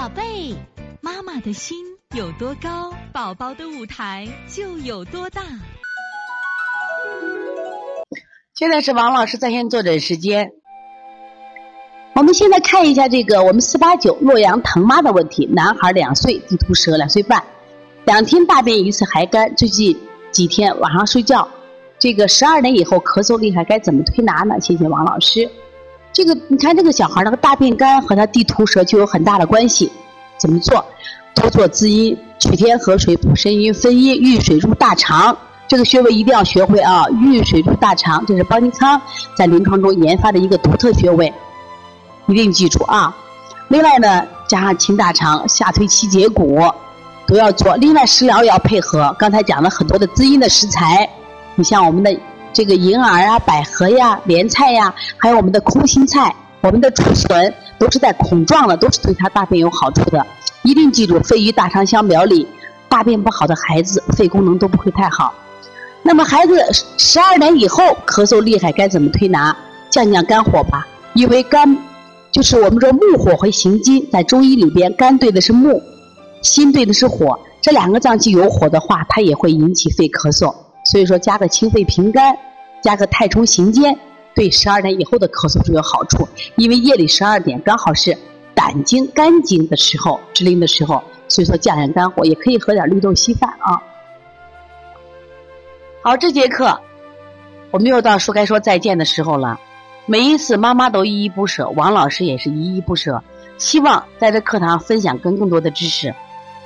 宝贝，妈妈的心有多高，宝宝的舞台就有多大。现在是王老师在线坐诊时间。我们现在看一下这个我们四八九洛阳疼妈的问题。男孩两岁，地图蛇两岁半，两天大便一次还干，最近几天晚上睡觉，这个十二点以后咳嗽厉害，该怎么推拿呢？谢谢王老师。这个你看这个小孩那个大便干和他地图舌就有很大的关系。怎么做？多做滋阴，取天河水补肾阴分阴，遇水入大肠。这个穴位一定要学会啊！遇水入大肠，这是邦尼康在临床中研发的一个独特穴位。一定记住啊！另外呢，加上清大肠、下推七节骨都要做。另外食疗也要配合，刚才讲了很多的滋阴的食材，你像我们的这个银耳啊、百合呀、莲菜呀，还有我们的空心菜、我们的竹笋，都是带孔状的，都是对他大便有好处的。一定记住，肺与大肠相表里，大便不好的孩子，肺功能都不会太好。那么孩子十二点以后咳嗽厉害，该怎么推拿？降降肝火吧，因为肝。就是我们说木火会行金，在中医里边，肝对的是木，心对的是火，这两个脏器有火的话，它也会引起肺咳嗽。所以说加个清肺平肝，加个太冲行间，对十二点以后的咳嗽就有好处。因为夜里十二点刚好是胆经、肝经的时候，支灵的时候，所以说降降肝火，也可以喝点绿豆稀饭啊。好，这节课我们又到说该说再见的时候了。每一次妈妈都依依不舍，王老师也是依依不舍，希望在这课堂分享更更多的知识。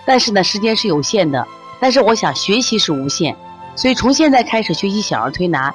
但是呢，时间是有限的，但是我想学习是无限，所以从现在开始学习小儿推拿，